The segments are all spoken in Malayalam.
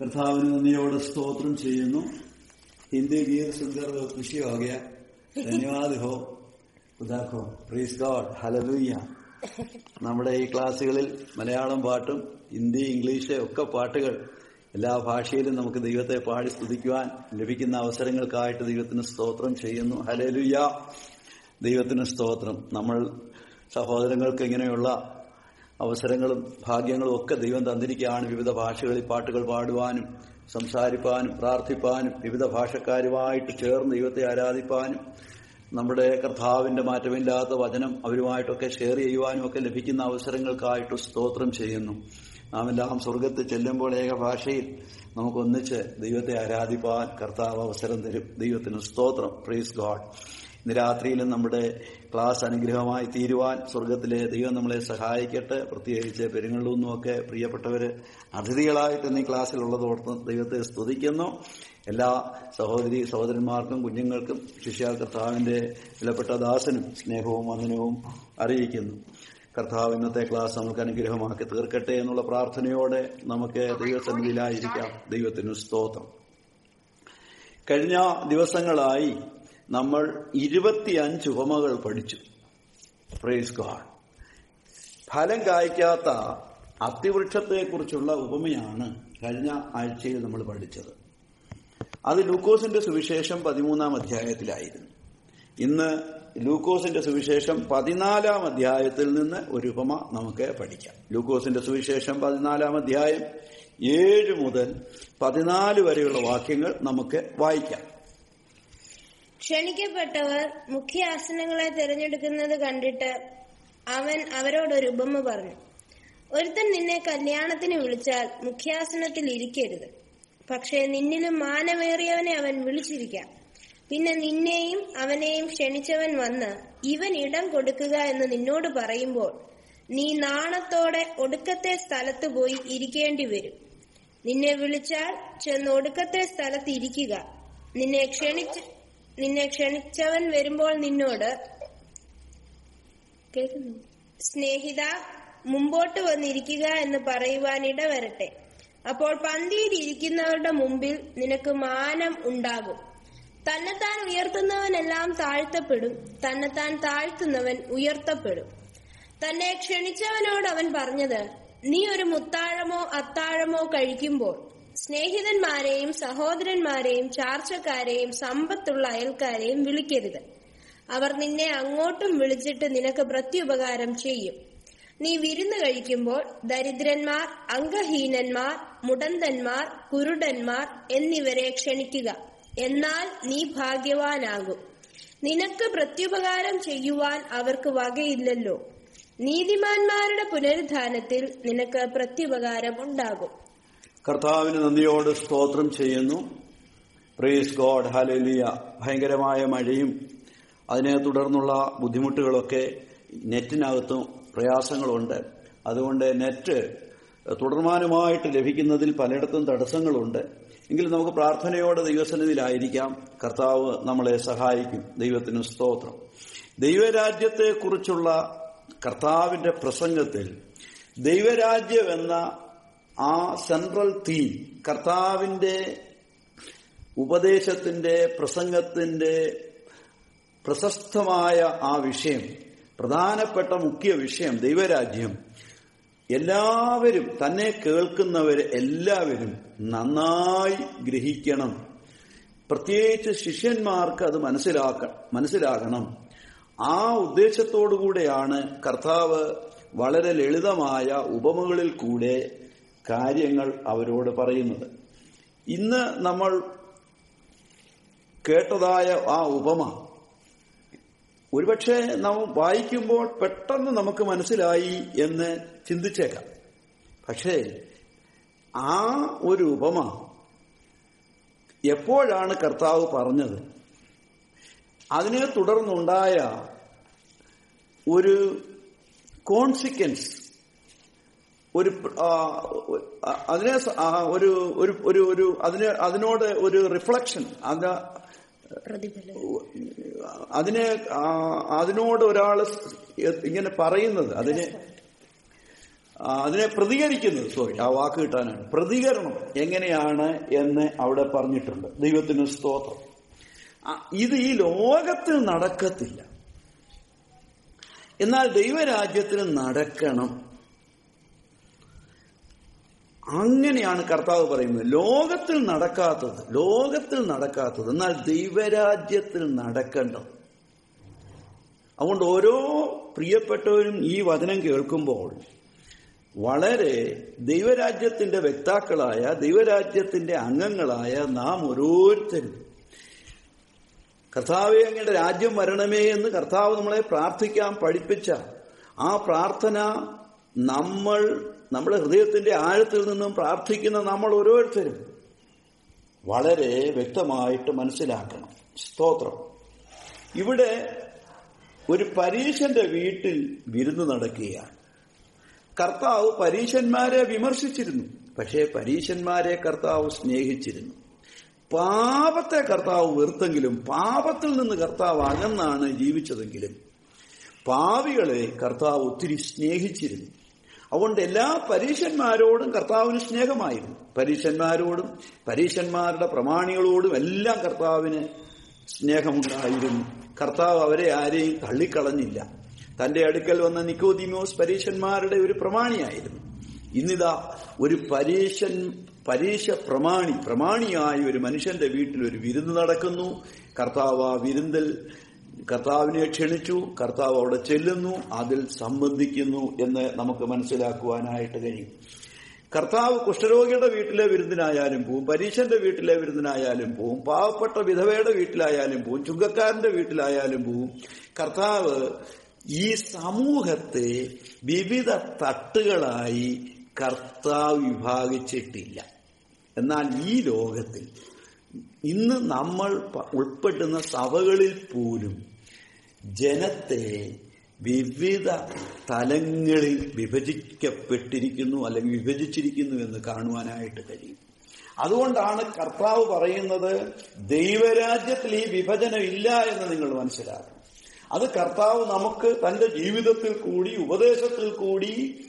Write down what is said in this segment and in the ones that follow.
കർത്താവിന് നന്ദിയോടെ സ്തോത്രം ചെയ്യുന്നു. ഹിന്ദി ഗീത സുന്ദർ ഖുഷി ഹോഗയ ധന്യവാദ് ഹോ. ഉദാഖോ പ്രീസ് ഗോഡ് ഹലലൂയ്യ നമ്മുടെ ഈ ക്ലാസ്സുകളിൽ മലയാളം പാട്ടും ഹിന്ദി ഇംഗ്ലീഷ് ഒക്കെ പാട്ടുകൾ എല്ലാ ഭാഷയിലും നമുക്ക് ദൈവത്തെ പാടി സ്തുതിക്കുവാൻ ലഭിക്കുന്ന അവസരങ്ങൾക്കായിട്ട് ദൈവത്തിന് സ്തോത്രം ചെയ്യുന്നു. ഹലലുയ്യ ദൈവത്തിന് സ്തോത്രം. നമ്മൾ സഹോദരങ്ങൾക്ക് ഇങ്ങനെയുള്ള അവസരങ്ങളും ഭാഗ്യങ്ങളും ഒക്കെ ദൈവം തന്നിരിക്കുകയാണ്. വിവിധ ഭാഷകളിൽ പാട്ടുകൾ പാടുവാനും സംസാരിപ്പാനും പ്രാർത്ഥിപ്പാനും വിവിധ ഭാഷക്കാരുമായിട്ട് ചേർന്ന് ദൈവത്തെ ആരാധിപ്പാനും നമ്മുടെ കർത്താവിന്റെ മാറ്റമില്ലാത്ത വചനം അവരുമായിട്ടൊക്കെ ഷെയർ ചെയ്യുവാനും ഒക്കെ ലഭിക്കുന്ന അവസരങ്ങൾക്കായിട്ട് സ്തോത്രം ചെയ്യുന്നു. നാം എല്ലാം സ്വർഗത്ത് ചെല്ലുമ്പോൾ ഏക ഭാഷയിൽ നമുക്കൊന്നിച്ച് ദൈവത്തെ ആരാധിപ്പാൻ കർത്താവ് അവസരം തരും. ദൈവത്തിന് സ്തോത്രം. പ്രീസ് ഗോഡ് ഇന്ന് രാത്രിയിലും നമ്മുടെ ക്ലാസ് അനുഗ്രഹമായി തീരുവാൻ സ്വർഗത്തിലെ ദൈവം നമ്മളെ സഹായിക്കട്ടെ. പ്രത്യേകിച്ച് പെരുങ്ങളിലൊന്നുമൊക്കെ പ്രിയപ്പെട്ടവര് അതിഥികളായിട്ട് ഇന്ന് ഈ ക്ലാസ്സിലുള്ളതോർത്ത് ദൈവത്തെ സ്തുതിക്കുന്നു. എല്ലാ സഹോദരി സഹോദരന്മാർക്കും കുഞ്ഞുങ്ങൾക്കും ശിഷ്യ കർത്താവിന്റെ വിലപ്പെട്ട ദാസനും സ്നേഹവും വന്ദനവും അറിയിക്കുന്നു. കർത്താവ് ഇന്നത്തെ ക്ലാസ് നമുക്ക് അനുഗ്രഹമാക്കി തീർക്കട്ടെ എന്നുള്ള പ്രാർത്ഥനയോടെ നമുക്ക് ദൈവസന്നിധിയിലായിരിക്കാം. ദൈവത്തിനു സ്തോത്രം. കഴിഞ്ഞ ദിവസങ്ങളായി നമ്മൾ ഇരുപത്തിയഞ്ച് ഉപമകൾ പഠിച്ചു. പ്രേസ് ഗോഡ് ഫലം കായ്ക്കാത്ത അത്തിവൃക്ഷത്തെക്കുറിച്ചുള്ള ഉപമയാണ് കഴിഞ്ഞ ആഴ്ചയിൽ നമ്മൾ പഠിച്ചത്. അത് ലൂക്കോസിന്റെ സുവിശേഷം പതിമൂന്നാം അധ്യായത്തിലായിരുന്നു. ഇന്ന് ലൂക്കോസിന്റെ സുവിശേഷം പതിനാലാം അധ്യായത്തിൽ നിന്ന് ഒരു ഉപമ നമുക്ക് പഠിക്കാം. ലൂക്കോസിന്റെ സുവിശേഷം പതിനാലാം അധ്യായം ഏഴ് മുതൽ പതിനാല് വരെയുള്ള വാക്യങ്ങൾ നമുക്ക് വായിക്കാം. ക്ഷണിക്കപ്പെട്ടവർ മുഖ്യ ആസനങ്ങളെ തിരഞ്ഞെടുക്കുന്നത് കണ്ടിട്ട് അവൻ അവരോടൊരു ഉപമ പറഞ്ഞു. ഒരുത്തൻ നിന്നെ കല്യാണത്തിന് വിളിച്ചാൽ മുഖ്യാസനത്തിൽ ഇരിക്കരുത്. പക്ഷേ നിന്നിലും മാനമേറിയവനെ അവൻ വിളിച്ചിരിക്കാം. പിന്നെ നിന്നെയും അവനെയും ക്ഷണിച്ചവൻ വന്ന് ഇവൻ ഇടം കൊടുക്കുക എന്ന് നിന്നോട് പറയുമ്പോൾ നീ നാണത്തോടെ ഒടുക്കത്തെ സ്ഥലത്ത് പോയി ഇരിക്കേണ്ടി വരും. നിന്നെ വിളിച്ചാൽ ചെന്ന് ഒടുക്കത്തെ സ്ഥലത്ത് ഇരിക്കുക. നിന്നെ ക്ഷണിച്ച് നിന്നെ ക്ഷണിച്ചവൻ വരുമ്പോൾ നിന്നോട് സ്നേഹിത മുമ്പോട്ട് വന്നിരിക്കുക എന്ന് പറയുവാൻ വരട്ടെ അപ്പോൾ പന്തിയിൽ ഇരിക്കുന്നവരുടെ മുമ്പിൽ നിനക്ക് മാനം ഉണ്ടാകും. തന്നെത്താൻ ഉയർത്തുന്നവനെല്ലാം താഴ്ത്തപ്പെടും. തന്നെത്താൻ താഴ്ത്തുന്നവൻ ഉയർത്തപ്പെടും. തന്നെ ക്ഷണിച്ചവനോട് അവൻ പറഞ്ഞത് നീ ഒരു മുത്താഴമോ അത്താഴമോ കഴിക്കുമ്പോൾ സ്നേഹിതന്മാരെയും സഹോദരന്മാരെയും ചാർച്ചക്കാരെയും സമ്പത്തുള്ള അയൽക്കാരെയും വിളിക്കരുത്. അവർ നിന്നെ അങ്ങോട്ടും വിളിച്ചിട്ട് നിനക്ക് പ്രത്യുപകാരം ചെയ്യും. നീ വിരുന്ന് കഴിക്കുമ്പോൾ ദരിദ്രന്മാർ അംഗഹീനന്മാർ മുടന്തന്മാർ കുരുടന്മാർ എന്നിവരെ ക്ഷണിക്കുക. എന്നാൽ നീ ഭാഗ്യവാനാകും. നിനക്ക് പ്രത്യുപകാരം ചെയ്യുവാൻ അവർക്ക് വകയില്ലല്ലോ. നീതിമാന്മാരുടെ പുനരുദ്ധാനത്തിൽ നിനക്ക് പ്രത്യുപകാരം ഉണ്ടാകും. കർത്താവിന് നന്ദിയോട് സ്തോത്രം ചെയ്യുന്നു. പ്രേസ് ഗോഡ് ഹാലേലിയ ഭയങ്കരമായ മഴയും അതിനെ തുടർന്നുള്ള ബുദ്ധിമുട്ടുകളൊക്കെ നെറ്റിനകത്തും പ്രയാസങ്ങളുണ്ട്. അതുകൊണ്ട് നെറ്റ് തുടർമാനമായിട്ട് ലഭിക്കുന്നതിൽ പലയിടത്തും തടസ്സങ്ങളുണ്ട്. എങ്കിലും നമുക്ക് പ്രാർത്ഥനയോടെ ദൈവസന്നിധിയിലായിരിക്കാം. കർത്താവ് നമ്മളെ സഹായിക്കും. ദൈവത്തിന് സ്തോത്രം. ദൈവരാജ്യത്തെക്കുറിച്ചുള്ള കർത്താവിന്റെ പ്രസംഗത്തിൽ ദൈവരാജ്യം എന്ന ആ സെൻട്രൽ തീം കർത്താവിന്റെ ഉപദേശത്തിന്റെ പ്രസംഗത്തിന്റെ പ്രശസ്തമായ ആ വിഷയം പ്രധാനപ്പെട്ട മുഖ്യ വിഷയം ദൈവരാജ്യം എല്ലാവരും തന്നെ കേൾക്കുന്നവർ എല്ലാവരും നന്നായി ഗ്രഹിക്കണം. പ്രത്യേകിച്ച് ശിഷ്യന്മാർക്ക് അത് മനസ്സിലാക്ക മനസ്സിലാകണം. ആ ഉദ്ദേശത്തോടുകൂടെയാണ് കർത്താവ് വളരെ ലളിതമായ ഉപമകളിൽ കൂടെ കാര്യങ്ങൾ അവരോട് പറയുന്നത്. ഇന്ന് നമ്മൾ കേട്ടതായ ആ ഉപമ ഒരുപക്ഷെ നാം വായിക്കുമ്പോൾ പെട്ടെന്ന് നമുക്ക് മനസ്സിലായി എന്ന് ചിന്തിച്ചേക്കാം. പക്ഷേ ആ ഒരു ഉപമ എപ്പോഴാണ് കർത്താവ് പറഞ്ഞത്? അതിനെ തുടർന്നുണ്ടായ ഒരു കോൺസിക്വൻസ് ഒരു അതിനെ ഒരു ഒരു ഒരു ഒരു അതിന് അതിനോട് ഒരു റിഫ്ലക്ഷൻ അത് അതിനെ അതിനോട് ഒരാൾ ഇങ്ങനെ പറയുന്നത് അതിനെ അതിനെ പ്രതികരിക്കുന്നത് സോറി ആ വാക്ക് കിട്ടാനാണ്. പ്രതികരണം എങ്ങനെയാണ് എന്ന് അവിടെ പറഞ്ഞിട്ടുണ്ട്. ദൈവത്തിന് സ്തോത്രം. ഇത് ഈ ലോകത്തിൽ നടക്കത്തില്ല. എന്നാൽ ദൈവരാജ്യത്തിന് നടക്കണം. അങ്ങനെയാണ് കർത്താവ് പറയുന്നത്. ലോകത്തിൽ നടക്കാത്തത് ലോകത്തിൽ നടക്കാത്തത് എന്നാൽ ദൈവരാജ്യത്തിൽ നടക്കേണ്ടത് അതുകൊണ്ട് ഓരോ പ്രിയപ്പെട്ടവരും ഈ വചനം കേൾക്കുമ്പോൾ വളരെ ദൈവരാജ്യത്തിന്റെ വ്യക്താക്കളായ ദൈവരാജ്യത്തിന്റെ അംഗങ്ങളായ നാം ഓരോരുത്തരും കർത്താവെ അങ്ങയുടെ രാജ്യം വരണമേ എന്ന് കർത്താവ് നമ്മളെ പ്രാർത്ഥിക്കാൻ പഠിപ്പിച്ച ആ പ്രാർത്ഥന നമ്മൾ നമ്മുടെ ഹൃദയത്തിന്റെ ആഴത്തിൽ നിന്നും പ്രാർത്ഥിക്കുന്ന നമ്മൾ ഓരോരുത്തരും വളരെ വ്യക്തമായിട്ട് മനസ്സിലാക്കണം. സ്തോത്രം. ഇവിടെ ഒരു പരീശന്റെ വീട്ടിൽ വിരുന്ന് നടക്കുകയാണ്. കർത്താവ് പരീശന്മാരെ വിമർശിച്ചിരുന്നു. പക്ഷേ പരീശന്മാരെ കർത്താവ് സ്നേഹിച്ചിരുന്നു. പാപത്തെ കർത്താവ് വെറുത്തെങ്കിലും പാപത്തിൽ നിന്ന് കർത്താവ് അകന്നാണ് ജീവിച്ചതെങ്കിലും പാവികളെ കർത്താവ് ഒത്തിരി സ്നേഹിച്ചിരുന്നു. അതുകൊണ്ട് എല്ലാ പരീശന്മാരോടും കർത്താവിന് സ്നേഹമായിരുന്നു. പരീശന്മാരോടും പരീശന്മാരുടെ പ്രമാണികളോടും എല്ലാം കർത്താവിന് സ്നേഹമുണ്ടായിരുന്നു. കർത്താവ് അവരെ ആരെയും തള്ളിക്കളഞ്ഞില്ല. തന്റെ അടുക്കൽ വന്ന നിക്കോദിമോസ് പരീശന്മാരുടെ ഒരു പ്രമാണിയായിരുന്നു. ഇന്നിതാ ഒരു പരീശൻ പരീക്ഷ പ്രമാണി പ്രമാണിയായ ഒരു മനുഷ്യന്റെ വീട്ടിൽ ഒരു വിരുന്ന് നടക്കുന്നു. കർത്താവ് ആ വിരുന്നിൽ കർത്താവിനെ ക്ഷണിച്ചു കർത്താവ് അവിടെ ചെല്ലുന്നു അതിൽ സംബന്ധിക്കുന്നു എന്ന് നമുക്ക് മനസ്സിലാക്കുവാനായിട്ട് കഴിയും. കർത്താവ് കുഷ്ഠരോഗിയുടെ വീട്ടിലെ വിരുന്നിനായാലും പോവും പരീശന്റെ വീട്ടിലെ വിരുന്നിനായാലും പോവും പാവപ്പെട്ട വിധവയുടെ വീട്ടിലായാലും പോവും ചുങ്കക്കാരന്റെ വീട്ടിലായാലും പോവും. കർത്താവ് ഈ സമൂഹത്തെ വിവിധ തട്ടുകളായി കർത്താവ് വിഭാഗിച്ചിട്ടില്ല. എന്നാൽ ഈ ലോകത്തിൽ ഇന്ന് നമ്മൾ ഉൾപ്പെടുന്ന സഭകളിൽ പോലും ജനത്തെ വിവിധ തലങ്ങളിൽ വിഭജിക്കപ്പെട്ടിരിക്കുന്നു അല്ലെങ്കിൽ വിഭജിച്ചിരിക്കുന്നു എന്ന് കാണുവാനായിട്ട് കഴിയും. അതുകൊണ്ടാണ് കർത്താവ് പറയുന്നത് ദൈവരാജ്യത്തിൽ ഈ വിഭജനം ഇല്ല എന്ന് നിങ്ങൾ മനസ്സിലാക്കണം. അത് കർത്താവ് നമുക്ക് തന്റെ ജീവിതത്തിൽ കൂടി ഉപദേശത്തിൽ കൂടി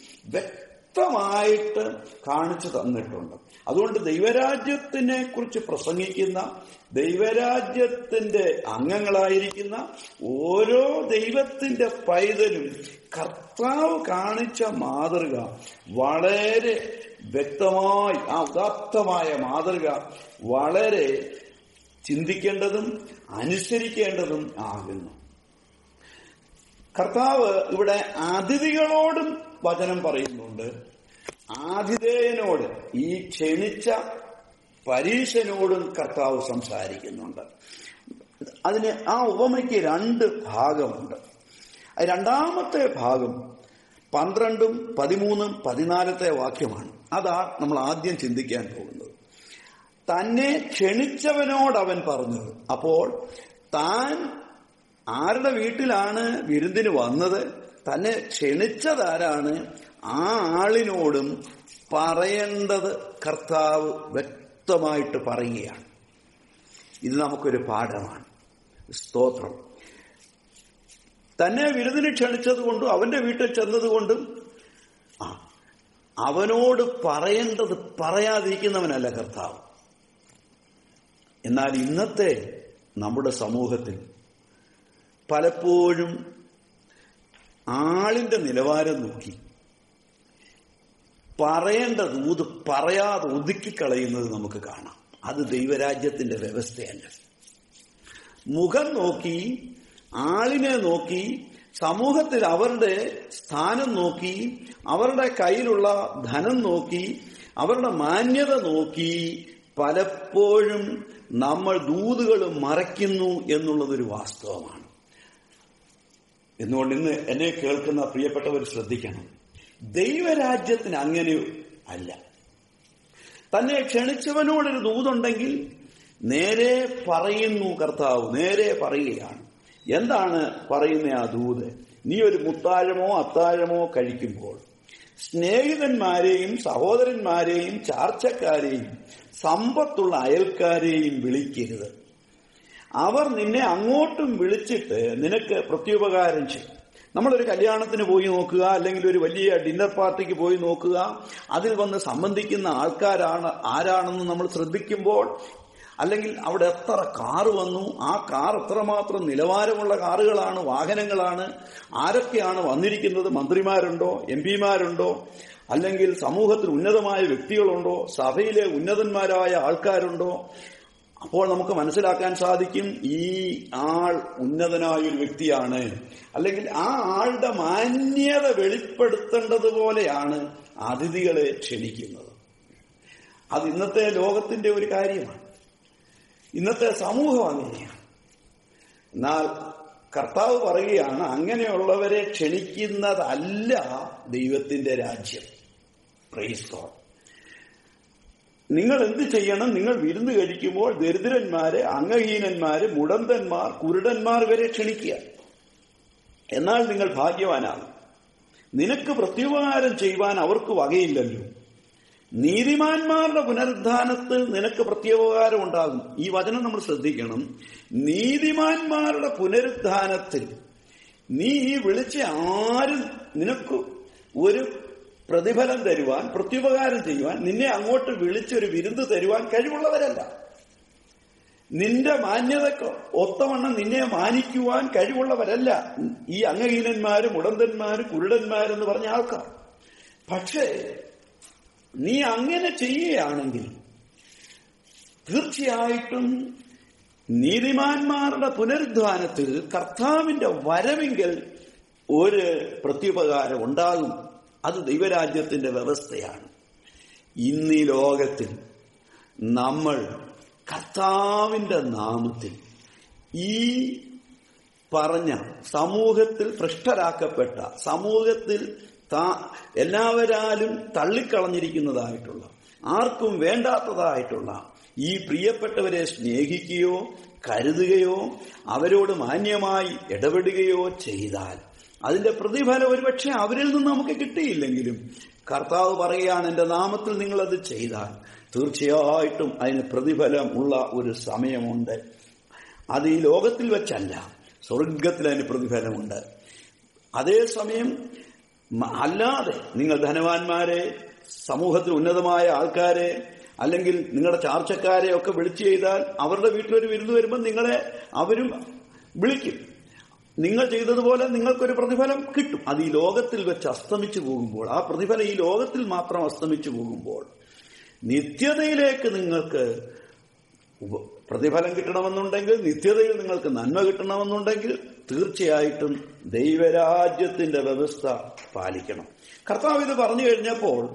വ്യക്തമായിട്ട് കാണിച്ചു തന്നിട്ടുണ്ട്. അതുകൊണ്ട് ദൈവരാജ്യത്തിനെ കുറിച്ച് പ്രസംഗിക്കുന്ന ദൈവരാജ്യത്തിന്റെ അംഗങ്ങളായിരിക്കുന്ന ഓരോ ദൈവത്തിന്റെ പൈതലും കർത്താവ് കാണിച്ച മാതൃക വളരെ വ്യക്തമായി ആ ഉദാത്തമായ മാതൃക വളരെ ചിന്തിക്കേണ്ടതും അനുസരിക്കേണ്ടതും ആകുന്നു. കർത്താവ് ഇവിടെ അതിഥികളോടും വചനം പറയുന്നുണ്ട്. ആതിഥേയനോട് ഈ ക്ഷണിച്ച പരീശനോടും കർത്താവ് സംസാരിക്കുന്നുണ്ട്. അതിന് ആ ഉപമയ്ക്ക് രണ്ട് ഭാഗമുണ്ട്. രണ്ടാമത്തെ ഭാഗം പന്ത്രണ്ടും പതിമൂന്നും പതിനാലത്തെ വാക്യമാണ്. അതാ നമ്മൾ ആദ്യം ചിന്തിക്കാൻ പോകുന്നത്. തന്നെ ക്ഷണിച്ചവനോട് അവൻ പറഞ്ഞത് അപ്പോൾ താൻ ആരുടെ വീട്ടിലാണ് വിരുന്നിന് വന്നത്? തന്നെ ക്ഷണിച്ചതാരാണ് ആ ആളിനോടും പറയേണ്ടത് കർത്താവ് വ്യക്തമായിട്ട് പറയുകയാണ്. ഇത് നമുക്കൊരു പാഠമാണ്. സ്തോത്രം. തന്നെ വിരുന്നിന് ക്ഷണിച്ചതുകൊണ്ടും അവന്റെ വീട്ടിൽ ചെന്നതുകൊണ്ടും അവനോട് പറയേണ്ടത് പറയാതിരിക്കുന്നവനല്ല കർത്താവ്. എന്നാൽ ഇന്നത്തെ നമ്മുടെ സമൂഹത്തിൽ പലപ്പോഴും ആളിന്റെ നിലവാരം നോക്കി. പറയേണ്ട ദൂത് പറയാതെ ഒതുക്കിക്കളയുന്നത് നമുക്ക് കാണാം. അത് ദൈവരാജ്യത്തിന്റെ വ്യവസ്ഥയല്ല. മുഖം നോക്കി ആളിനെ നോക്കി സമൂഹത്തിൽ അവരുടെ സ്ഥാനം നോക്കി അവരുടെ കയ്യിലുള്ള ധനം നോക്കി അവരുടെ മാന്യത നോക്കി പലപ്പോഴും നമ്മൾ ദൂതുകൾ മറയ്ക്കുന്നു എന്നുള്ളതൊരു വാസ്തവമാണ്. എന്നുകൊണ്ട് ഇന്ന് എന്നെ കേൾക്കുന്ന പ്രിയപ്പെട്ടവർ ശ്രദ്ധിക്കണം. ദൈവരാജ്യത്തിന് അങ്ങനെ അല്ല. തന്നെ ക്ഷണിച്ചവനോടൊരു ദൂതുണ്ടെങ്കിൽ നേരെ പറയുന്നു കർത്താവ് നേരെ പറയുകയാണ്. എന്താണ് പറയുന്ന ആ ദൂത്? നീ ഒരു മുത്താഴമോ അത്താഴമോ കഴിക്കുമ്പോൾ സ്നേഹിതന്മാരെയും സഹോദരന്മാരെയും ചാർച്ചക്കാരെയും സമ്പത്തുള്ള അയൽക്കാരെയും വിളിക്കരുത്. അവർ നിന്നെ അങ്ങോട്ടും വിളിച്ചിട്ട് നിനക്ക് പ്രത്യുപകാരം ചെയ്യും. നമ്മളൊരു കല്യാണത്തിന് പോയി നോക്കുക അല്ലെങ്കിൽ ഒരു വലിയ ഡിന്നർ പാർട്ടിക്ക് പോയി നോക്കുക അതിൽ വന്ന് സംബന്ധിക്കുന്ന ആൾക്കാരാണ് ആരാണെന്ന് നമ്മൾ ശ്രദ്ധിക്കുമ്പോൾ അല്ലെങ്കിൽ അവിടെ എത്ര കാറ് വന്നു ആ കാർ എത്രമാത്രം നിലവാരമുള്ള കാറുകളാണ് വാഹനങ്ങളാണ് ആരൊക്കെയാണ് വന്നിരിക്കുന്നത് മന്ത്രിമാരുണ്ടോ എം പിമാരുണ്ടോ അല്ലെങ്കിൽ സമൂഹത്തിൽ ഉന്നതമായ വ്യക്തികളുണ്ടോ സഭയിലെ ഉന്നതന്മാരായ ആൾക്കാരുണ്ടോ അപ്പോൾ നമുക്ക് മനസ്സിലാക്കാൻ സാധിക്കും ഈ ആൾ ഉന്നതനായ ഒരു വ്യക്തിയാണ്. അല്ലെങ്കിൽ ആ ആളുടെ മാന്യത വെളിപ്പെടുത്തേണ്ടതുപോലെയാണ് അതിഥികളെ ക്ഷണിക്കുന്നത്. അത് ഇന്നത്തെ ലോകത്തിന്റെ ഒരു കാര്യമാണ്. ഇന്നത്തെ സമൂഹം അങ്ങനെയാണ്. എന്നാൽ കർത്താവ് പറയുകയാണ് അങ്ങനെയുള്ളവരെ ക്ഷണിക്കുന്നതല്ല ദൈവത്തിന്റെ രാജ്യം. പ്രൈസ് ഗോഡ് നിങ്ങൾ എന്ത് ചെയ്യണം? നിങ്ങൾ വിരുന്ന് കഴിക്കുമ്പോൾ ദരിദ്രന്മാരെ അംഗഹീനന്മാര് മുടന്തന്മാർ കുരുടന്മാർ വരെ ക്ഷണിക്കുക. എന്നാൽ നിങ്ങൾ ഭാഗ്യവാനാണ്. നിനക്ക് പ്രത്യുപകാരം ചെയ്യുവാൻ അവർക്ക് വകയില്ലല്ലോ. നീതിമാന്മാരുടെ പുനരുദ്ധാനത്തിൽ നിനക്ക് പ്രത്യുപകാരം ഉണ്ടാകും. ഈ വചനം നമ്മൾ ശ്രദ്ധിക്കണം. നീതിമാന്മാരുടെ പുനരുദ്ധാനത്തിൽ നീ ഈ വിളിച്ച ആരും നിനക്ക് ഒരു പ്രതിഫലം തരുവാൻ പ്രത്യുപകാരം ചെയ്യുവാൻ നിന്നെ അങ്ങോട്ട് വിളിച്ചൊരു വിരുന്ന് തരുവാൻ കഴിവുള്ളവരല്ല. നിന്റെ മാന്യതക്ക് ഒത്തവണ്ണം നിന്നെ മാനിക്കുവാൻ കഴിവുള്ളവരല്ല. ഈ അംഗഹീനന്മാരും ഉടന്തന്മാരും കുരുടന്മാരെന്ന് പറഞ്ഞ ആൾക്കാർ. പക്ഷേ നീ അങ്ങനെ ചെയ്യുകയാണെങ്കിൽ തീർച്ചയായിട്ടും നീതിമാന്മാരുടെ പുനരുദ്ധാനത്തിൽ കർത്താവിന്റെ വരവെങ്കിൽ ഒരു പ്രത്യുപകാരം ഉണ്ടാകും. അത് ദൈവരാജ്യത്തിന്റെ വ്യവസ്ഥയാണ്. ഇന്നീ ലോകത്തിൽ നമ്മൾ കർത്താവിന്റെ നാമത്തിൽ ഈ പറഞ്ഞ സമൂഹത്തിൽ ഭ്രഷ്ടരാക്കപ്പെട്ട സമൂഹത്തിൽ എല്ലാവരാലും തള്ളിക്കളഞ്ഞിരിക്കുന്നതായിട്ടുള്ള ആർക്കും വേണ്ടാത്തതായിട്ടുള്ള ഈ പ്രിയപ്പെട്ടവരെ സ്നേഹിക്കുകയോ കരുതുകയോ അവരോട് മാന്യമായി ഇടപെടുകയോ ചെയ്താൽ അതിന്റെ പ്രതിഫലം ഒരുപക്ഷെ അവരിൽ നിന്ന് നമുക്ക് കിട്ടിയില്ലെങ്കിലും കർത്താവ് പറയുകയാണ് എന്റെ നാമത്തിൽ നിങ്ങൾ അത് ചെയ്താൽ തീർച്ചയായിട്ടും അതിന് പ്രതിഫലം ഉള്ള ഒരു സമയമുണ്ട്. അത് ഈ ലോകത്തിൽ വെച്ചല്ല സ്വർഗത്തിൽ അതിന് പ്രതിഫലമുണ്ട്. അതേസമയം അല്ലാതെ നിങ്ങൾ ധനവാന്മാരെ സമൂഹത്തിൽ ഉന്നതമായ ആൾക്കാരെ അല്ലെങ്കിൽ നിങ്ങളുടെ ചാർച്ചക്കാരെ ഒക്കെ വിളിച്ചു ചെയ്താൽ അവരുടെ വീട്ടിലൊരു വിരുന്ന് വരുമ്പോൾ നിങ്ങളെ അവരും വിളിക്കും. നിങ്ങൾ ചെയ്തതുപോലെ നിങ്ങൾക്കൊരു പ്രതിഫലം കിട്ടും. അത് ഈ ലോകത്തിൽ വെച്ച് അസ്തമിച്ചു പോകുമ്പോൾ ആ പ്രതിഫലം ഈ ലോകത്തിൽ മാത്രം അസ്തമിച്ചു പോകുമ്പോൾ നിത്യതയിലേക്ക് നിങ്ങൾക്ക് പ്രതിഫലം കിട്ടണമെന്നുണ്ടെങ്കിൽ നിത്യതയിൽ നിങ്ങൾക്ക് നന്മ കിട്ടണമെന്നുണ്ടെങ്കിൽ തീർച്ചയായിട്ടും ദൈവരാജ്യത്തിന്റെ വ്യവസ്ഥ പാലിക്കണം. കർത്താവ് ഇത് പറഞ്ഞു കഴിഞ്ഞപ്പോൾ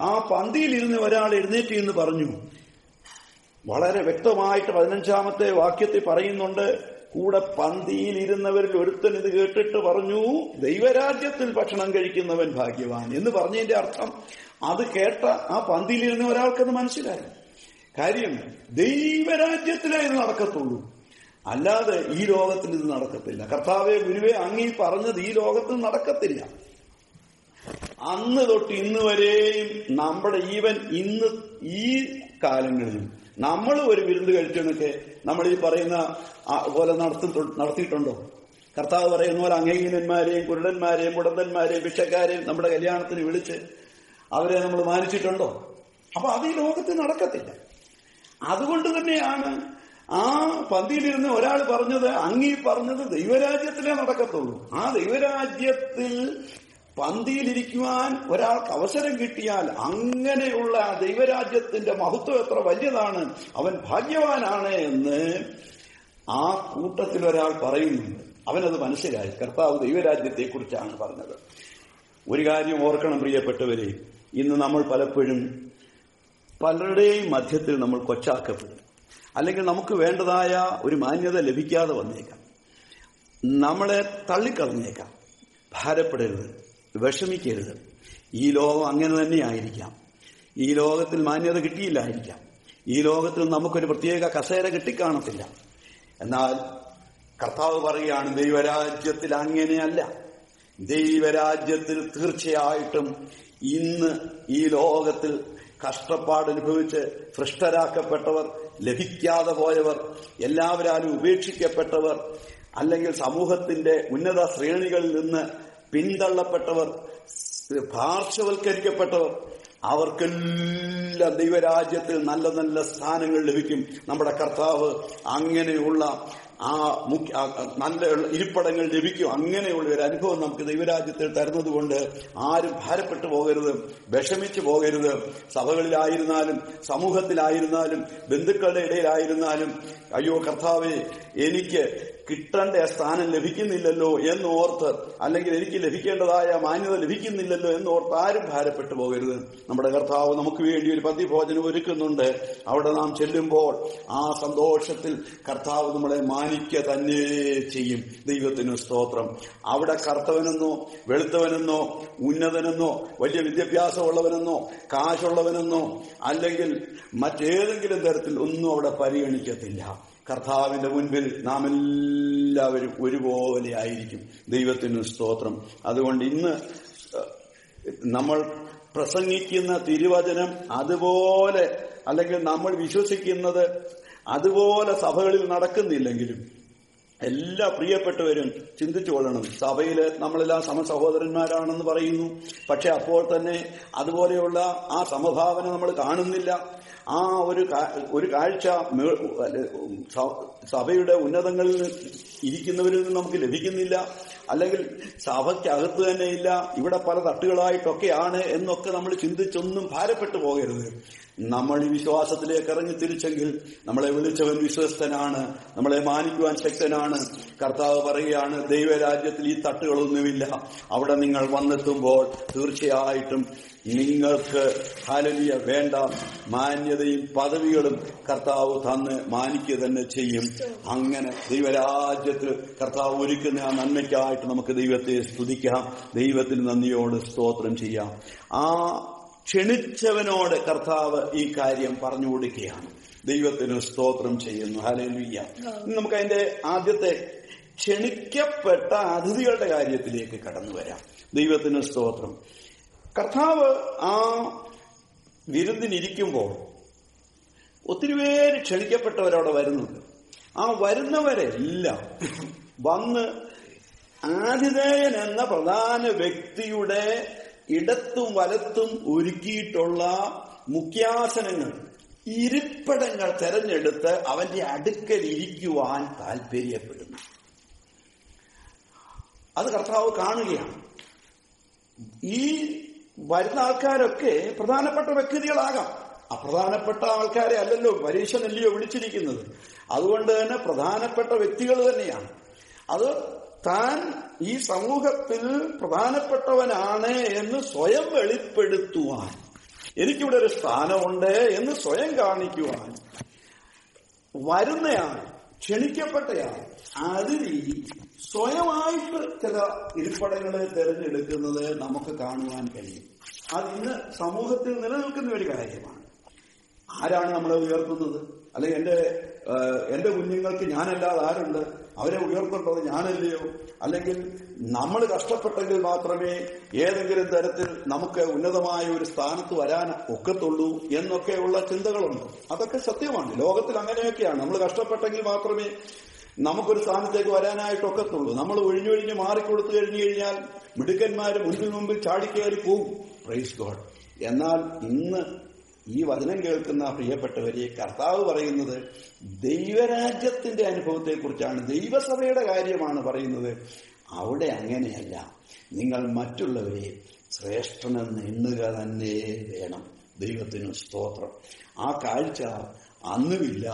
ആ പന്തിയിൽ ഇരുന്ന് ഒരാൾ എഴുന്നേറ്റ് എന്ന് പറഞ്ഞു. വളരെ വ്യക്തമായിട്ട് പതിനഞ്ചാമത്തെ വാക്യത്തിൽ പറയുന്നുണ്ട് കൂടെ പന്തിയിലിരുന്നവരിൽ ഒരുത്തൻ ഇത് കേട്ടിട്ട് പറഞ്ഞു ദൈവരാജ്യത്തിൽ ഭക്ഷണം കഴിക്കുന്നവൻ ഭാഗ്യവാൻ. എന്ന് പറഞ്ഞതിന്റെ അർത്ഥം അത് കേട്ട ആ പന്തിയിലിരുന്ന ഒരാൾക്കത് മനസ്സിലായി. കാര്യം ദൈവരാജ്യത്തിലേ ഇത് നടക്കത്തുള്ളൂ. അല്ലാതെ ഈ ലോകത്തിൽ ഇത് നടക്കത്തില്ല. കർത്താവെ ഗുരുവെ അങ്ങീ പറഞ്ഞത് ഈ ലോകത്തിൽ നടക്കത്തില്ല. അന്ന് തൊട്ട് ഇന്ന് വരെയും നമ്മുടെ ഈവൻ ഇന്ന് ഈ കാലങ്ങളിലും നമ്മൾ ഒരു വിരുന്ന് കഴിച്ചെന്നൊക്കെ നമ്മൾ ഈ പറയുന്ന പോലെ നടത്തി നടത്തിയിട്ടുണ്ടോ? കർത്താവ് പറയുന്ന പോലെ അംഗീകരന്മാരെയും കുരുടന്മാരെയും മുടന്തന്മാരെയും ഭിക്ഷക്കാരെയും നമ്മുടെ കല്യാണത്തിന് വിളിച്ച് അവരെ നമ്മൾ മാനിച്ചിട്ടുണ്ടോ? അപ്പൊ അത് ഈ ലോകത്ത് നടക്കത്തില്ല. അതുകൊണ്ട് തന്നെയാണ് ആ പന്തിയിലിരുന്ന് ഒരാൾ പറഞ്ഞത് അങ്ങീ പറഞ്ഞത് ദൈവരാജ്യത്തിലേ നടക്കത്തുള്ളൂ. ആ ദൈവരാജ്യത്തിൽ പന്തിയിലിരിക്കുവാൻ ഒരാൾക്ക് അവസരം കിട്ടിയാൽ അങ്ങനെയുള്ള ദൈവരാജ്യത്തിന്റെ മഹത്വം എത്ര വലിയതാണ് അവൻ ഭാഗ്യവാനാണ് എന്ന് ആ കൂട്ടത്തിൽ ഒരാൾ പറയുന്നുണ്ട് അവനത് മനസ്സിലായി. കർത്താവ് ദൈവരാജ്യത്തെക്കുറിച്ചാണ് പറഞ്ഞത്. ഒരു കാര്യം ഓർക്കണം പ്രിയപ്പെട്ടവരെ. ഇന്ന് നമ്മൾ പലപ്പോഴും പലരുടെയും മധ്യത്തിൽ നമ്മൾ കൊച്ചാക്കപ്പെടും. അല്ലെങ്കിൽ നമുക്ക് വേണ്ടതായ ഒരു മാന്യത ലഭിക്കാതെ വന്നേക്കാം. നമ്മളെ തള്ളിക്കളഞ്ഞേക്കാം. ഭാരപ്പെടരുത്. വിഷമിക്കരുത്. ഈ ലോകം അങ്ങനെ തന്നെ ആയിരിക്കാം ഈ ലോകത്തിൽ മാന്യത കിട്ടിയില്ലായിരിക്കാം. ഈ ലോകത്തിൽ നമുക്കൊരു പ്രത്യേക കസേര കിട്ടിക്കാണത്തില്ല. എന്നാൽ കർത്താവ് പറയുകയാണ് ദൈവരാജ്യത്തിൽ അങ്ങനെയല്ല ദൈവരാജ്യത്തിൽ തീർച്ചയായിട്ടും ഇന്ന് ഈ ലോകത്തിൽ കഷ്ടപ്പാട് അനുഭവിച്ച് ഭ്രഷ്ടരാക്കപ്പെട്ടവർ ലഭിക്കാതെ പോയവർ എല്ലാവരാലും ഉപേക്ഷിക്കപ്പെട്ടവർ അല്ലെങ്കിൽ സമൂഹത്തിന്റെ ഉന്നത ശ്രേണികളിൽ നിന്ന് പിന്തള്ളപ്പെട്ടവർ പാർശ്വവൽക്കരിക്കപ്പെട്ടവർ അവർക്കെല്ലാം ദൈവരാജ്യത്തിൽ നല്ല നല്ല സ്ഥാനങ്ങൾ ലഭിക്കും. നമ്മുടെ കർത്താവ് അങ്ങനെയുള്ള ആ നല്ല ഇരിപ്പടങ്ങൾ ലഭിക്കും. അങ്ങനെയുള്ള ഒരു അനുഭവം നമുക്ക് ദൈവരാജ്യത്തിൽ തരുന്നത് കൊണ്ട് ആരും ഭാരപ്പെട്ടു പോകരുത് വിഷമിച്ചു പോകരുത്. സഭകളിലായിരുന്നാലും സമൂഹത്തിലായിരുന്നാലും ബന്ധുക്കളുടെ ഇടയിലായിരുന്നാലും അയ്യോ കർത്താവെ എനിക്ക് കിട്ടേണ്ട സ്ഥാനം ലഭിക്കുന്നില്ലല്ലോ എന്നോർത്ത് അല്ലെങ്കിൽ എനിക്ക് ലഭിക്കേണ്ടതായ മാന്യത ലഭിക്കുന്നില്ലല്ലോ എന്നോർത്ത് ആരും ഭാരപ്പെട്ടു പോകരുത്. നമ്മുടെ കർത്താവ് നമുക്ക് വേണ്ടി ഒരു പതിഭോജനം ഒരുക്കുന്നുണ്ട്. അവിടെ നാം ചെല്ലുമ്പോൾ ആ സന്തോഷത്തിൽ കർത്താവ് നമ്മളെ മാനിക്ക തന്നെ ചെയ്യും. ദൈവത്തിന് സ്തോത്രം. അവിടെ കറുത്തവനെന്നോ വെളുത്തവനെന്നോ ഉന്നതനെന്നോ വലിയ വിദ്യാഭ്യാസമുള്ളവനെന്നോ കാശുള്ളവനെന്നോ അല്ലെങ്കിൽ മറ്റേതെങ്കിലും തരത്തിൽ ഒന്നും അവിടെ പരിഗണിക്കത്തില്ല. കർത്താവിന്റെ മുൻപിൽ നാം എല്ലാവരും ഒരുപോലെ ആയിരിക്കും. ദൈവത്തിന് സ്തോത്രം. അതുകൊണ്ട് ഇന്ന് നമ്മൾ പ്രസംഗിക്കുന്ന തിരുവചനം അതുപോലെ അല്ലെങ്കിൽ നമ്മൾ വിശ്വസിക്കുന്നത് അതുപോലെ സഭകളിൽ നടക്കുന്നില്ലെങ്കിലും എല്ലാ പ്രിയപ്പെട്ടവരും ചിന്തിച്ചു കൊള്ളണം. സഭയിൽ നമ്മളെല്ലാം സമസഹോദരന്മാരാണെന്ന് പറയുന്നു. പക്ഷെ അപ്പോൾ തന്നെ അതുപോലെയുള്ള ആ സമഭാവന നമ്മൾ കാണുന്നില്ല. ആ ഒരു ഒരു കാഴ്ച സഭയുടെ ഉന്നതങ്ങളിൽ ഇരിക്കുന്നവരിൽ നിന്ന് നമുക്ക് ലഭിക്കുന്നില്ല. അല്ലെങ്കിൽ സഭയ്ക്കകത്ത് തന്നെ ഇല്ല. ഇവിടെ പല തട്ടുകളായിട്ടൊക്കെയാണ് എന്നൊക്കെ നമ്മൾ ചിന്തിച്ചൊന്നും ഭാരപ്പെട്ടു പോകരുത്. നമ്മൾ ഈ വിശ്വാസത്തിലേക്ക് ഇറങ്ങി തിരിച്ചെങ്കിൽ നമ്മളെ വിളിച്ചവൻ വിശ്വസ്തനാണ് നമ്മളെ മാനിക്കുവാൻ ശക്തനാണ്. കർത്താവ് പറയുകയാണ് ദൈവരാജ്യത്തിൽ ഈ തട്ടുകളൊന്നുമില്ല. അവിടെ നിങ്ങൾ വന്നെത്തുമ്പോൾ തീർച്ചയായിട്ടും നിങ്ങൾക്ക് ഹലലിയ വേണ്ട. മാന്യതയും പദവികളും കർത്താവ് തന്ന് മാനിക്കുക തന്നെ ചെയ്യും. അങ്ങനെ ദൈവരാജ്യത്തിൽ കർത്താവ് ഒരുക്കുന്ന ആ നന്മയ്ക്കായിട്ട് നമുക്ക് ദൈവത്തെ സ്തുതിക്കാം. ദൈവത്തിന് നന്ദിയോട് സ്തോത്രം ചെയ്യാം. ആ ക്ഷണിച്ചവനോട് കർത്താവ് ഈ കാര്യം പറഞ്ഞു കൊടുക്കുകയാണ്. ദൈവത്തിന് സ്തോത്രം ചെയ്യുന്നു. ഹലലുയ്യ നമുക്ക് അതിന്റെ ആദ്യത്തെ ക്ഷണിക്കപ്പെട്ട അതിഥികളുടെ കാര്യത്തിലേക്ക് കടന്നു വരാം. ദൈവത്തിന് സ്തോത്രം. കർത്താവ് ആ വിരുന്നിനിരിക്കുമ്പോൾ ഒത്തിരി പേര് ക്ഷണിക്കപ്പെട്ടവരവിടെ വരുന്നുണ്ട്. ആ വരുന്നവരെല്ലാം വന്ന് ആതിഥേയൻ എന്ന പ്രധാന വ്യക്തിയുടെ ഇടത്തും വലത്തും ഒരുക്കിയിട്ടുള്ള മുഖ്യാസനങ്ങൾ ഇരിപ്പിടങ്ങൾ തെരഞ്ഞെടുത്ത് അവന്റെ അടുക്കൽ ഇരിക്കുവാൻ താല്പര്യപ്പെടുന്നു അത് കർത്താവ് കാണുകയാണ്. ഈ വരുന്ന ആൾക്കാരൊക്കെ പ്രധാനപ്പെട്ട വ്യക്തികളാകാം. അപ്രധാനപ്പെട്ട ആൾക്കാരെ അല്ലല്ലോ പരീക്ഷനല്ലയോ വിളിച്ചിരിക്കുന്നത്. അതുകൊണ്ട് തന്നെ പ്രധാനപ്പെട്ട വ്യക്തികൾ തന്നെയാണ്. അത് താൻ ഈ സമൂഹത്തിൽ പ്രധാനപ്പെട്ടവനാണ് എന്ന് സ്വയം വെളിപ്പെടുത്തുവാൻ. എനിക്കിവിടെ ഒരു സ്ഥാനമുണ്ട് എന്ന് സ്വയം കാണിക്കുവാൻ. വരുന്നയാൾ ക്ഷണിക്കപ്പെട്ടയാൾ അതിരി സ്വയമായിട്ട് ചില ഇരിപ്പടങ്ങളെ തിരഞ്ഞെടുക്കുന്നത് നമുക്ക് കാണുവാൻ കഴിയും. അത് ഇന്ന് സമൂഹത്തിൽ നിലനിൽക്കുന്ന ഒരു കാര്യമാണ്. ആരാണ് നമ്മളെ ഉയർത്തുന്നത്? അല്ലെങ്കിൽ എന്റെ എന്റെ കുഞ്ഞുങ്ങൾക്ക് ഞാനല്ലാതെ ആരുണ്ട്? അവരെ ഉയർത്തേണ്ടത് ഞാനല്ലയോ? അല്ലെങ്കിൽ നമ്മൾ കഷ്ടപ്പെട്ടെങ്കിൽ മാത്രമേ ഏതെങ്കിലും തരത്തിൽ നമുക്ക് ഉന്നതമായ ഒരു സ്ഥാനത്ത് വരാൻ ഒക്കത്തുള്ളൂ എന്നൊക്കെയുള്ള ചിന്തകളുണ്ട്. അതൊക്കെ സത്യമാണ്. ലോകത്തിൽ അങ്ങനെയൊക്കെയാണ്. നമ്മൾ കഷ്ടപ്പെട്ടെങ്കിൽ മാത്രമേ നമുക്കൊരു സ്ഥാനത്തേക്ക് വരാനായിട്ടൊക്കത്തുള്ളൂ നമ്മൾ ഒഴിഞ്ഞൊഴിഞ്ഞ് മാറിക്കൊടുത്തു കഴിഞ്ഞു കഴിഞ്ഞാൽ മിടുക്കന്മാർ മുൻപിൽ മുമ്പിൽ ചാടിക്കയറി പോകും പ്രൈസ് ഗോഡ് എന്നാൽ ഇന്ന് ഈ വചനം കേൾക്കുന്ന പ്രിയപ്പെട്ടവരെ കർത്താവ് പറയുന്നത് ദൈവരാജ്യത്തിന്റെ അനുഭവത്തെക്കുറിച്ചാണ് ദൈവസഭയുടെ കാര്യമാണ് പറയുന്നത്. അവിടെ അങ്ങനെയല്ല. നിങ്ങൾ മറ്റുള്ളവരെ ശ്രേഷ്ഠനെന്ന് എണ്ണുക തന്നെ വേണം. ദൈവത്തിന് സ്തോത്രം. ആ കാഴ്ച അന്നുമില്ല